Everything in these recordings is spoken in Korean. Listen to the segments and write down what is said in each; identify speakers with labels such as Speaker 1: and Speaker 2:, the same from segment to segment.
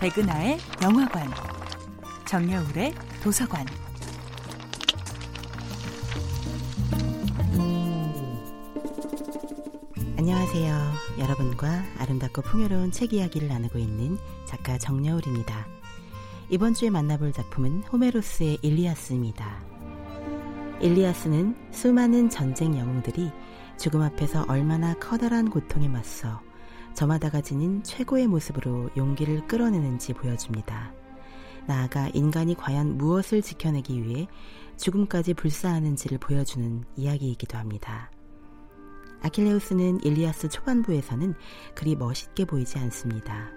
Speaker 1: 백은하의 영화관, 정여울의 도서관.
Speaker 2: 안녕하세요. 여러분과 아름답고 풍요로운 책 이야기를 나누고 있는 작가 정여울입니다. 이번 주에 만나볼 작품은 호메로스의 일리아스입니다. 일리아스는 수많은 전쟁 영웅들이 죽음 앞에서 얼마나 커다란 고통에 맞서 저마다가 지닌 최고의 모습으로 용기를 끌어내는지 보여줍니다. 나아가 인간이 과연 무엇을 지켜내기 위해 죽음까지 불사하는지를 보여주는 이야기이기도 합니다. 아킬레우스는 일리아스 초반부에서는 그리 멋있게 보이지 않습니다.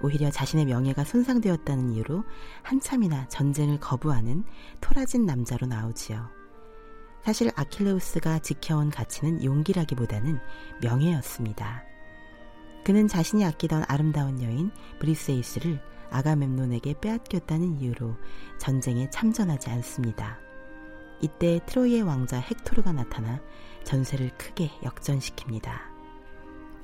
Speaker 2: 오히려 자신의 명예가 손상되었다는 이유로 한참이나 전쟁을 거부하는 토라진 남자로 나오지요. 사실 아킬레우스가 지켜온 가치는 용기라기보다는 명예였습니다. 그는 자신이 아끼던 아름다운 여인 브리세이스를 아가멤논에게 빼앗겼다는 이유로 전쟁에 참전하지 않습니다. 이때 트로이의 왕자 헥토르가 나타나 전세를 크게 역전시킵니다.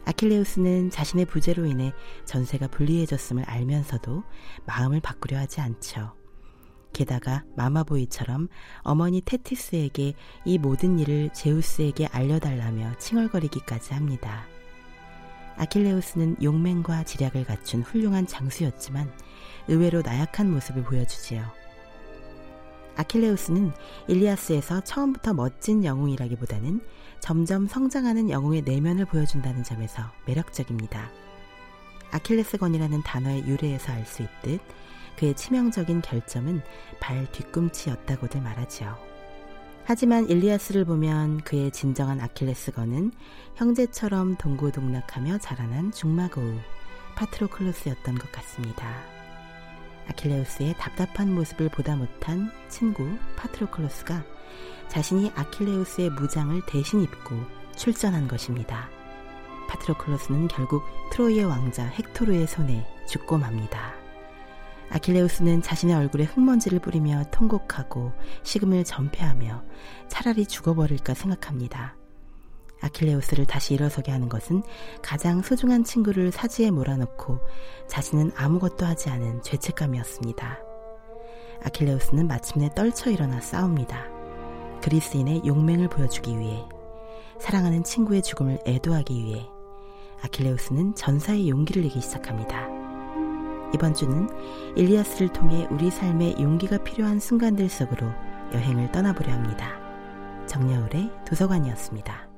Speaker 2: 아킬레우스는 자신의 부재로 인해 전세가 불리해졌음을 알면서도 마음을 바꾸려 하지 않죠. 게다가 마마보이처럼 어머니 테티스에게 이 모든 일을 제우스에게 알려달라며 칭얼거리기까지 합니다. 아킬레우스는 용맹과 지략을 갖춘 훌륭한 장수였지만 의외로 나약한 모습을 보여주지요. 아킬레우스는 일리아스에서 처음부터 멋진 영웅이라기보다는 점점 성장하는 영웅의 내면을 보여준다는 점에서 매력적입니다. 아킬레스건이라는 단어의 유래에서 알 수 있듯 그의 치명적인 결점은 발 뒤꿈치였다고들 말하지요. 하지만 일리아스를 보면 그의 진정한 아킬레스건은 형제처럼 동고동락하며 자라난 중마고우 파트로클로스였던 것 같습니다. 아킬레우스의 답답한 모습을 보다 못한 친구 파트로클로스가 자신이 아킬레우스의 무장을 대신 입고 출전한 것입니다. 파트로클로스는 결국 트로이의 왕자 헥토르의 손에 죽고 맙니다. 아킬레우스는 자신의 얼굴에 흙먼지를 뿌리며 통곡하고 식음을 전폐하며 차라리 죽어버릴까 생각합니다. 아킬레우스를 다시 일어서게 하는 것은 가장 소중한 친구를 사지에 몰아넣고 자신은 아무것도 하지 않은 죄책감이었습니다. 아킬레우스는 마침내 떨쳐 일어나 싸웁니다. 그리스인의 용맹을 보여주기 위해 사랑하는 친구의 죽음을 애도하기 위해 아킬레우스는 전사의 용기를 내기 시작합니다. 이번 주는 일리아스를 통해 우리 삶에 용기가 필요한 순간들 속으로 여행을 떠나보려 합니다. 정여울의 도서관이었습니다.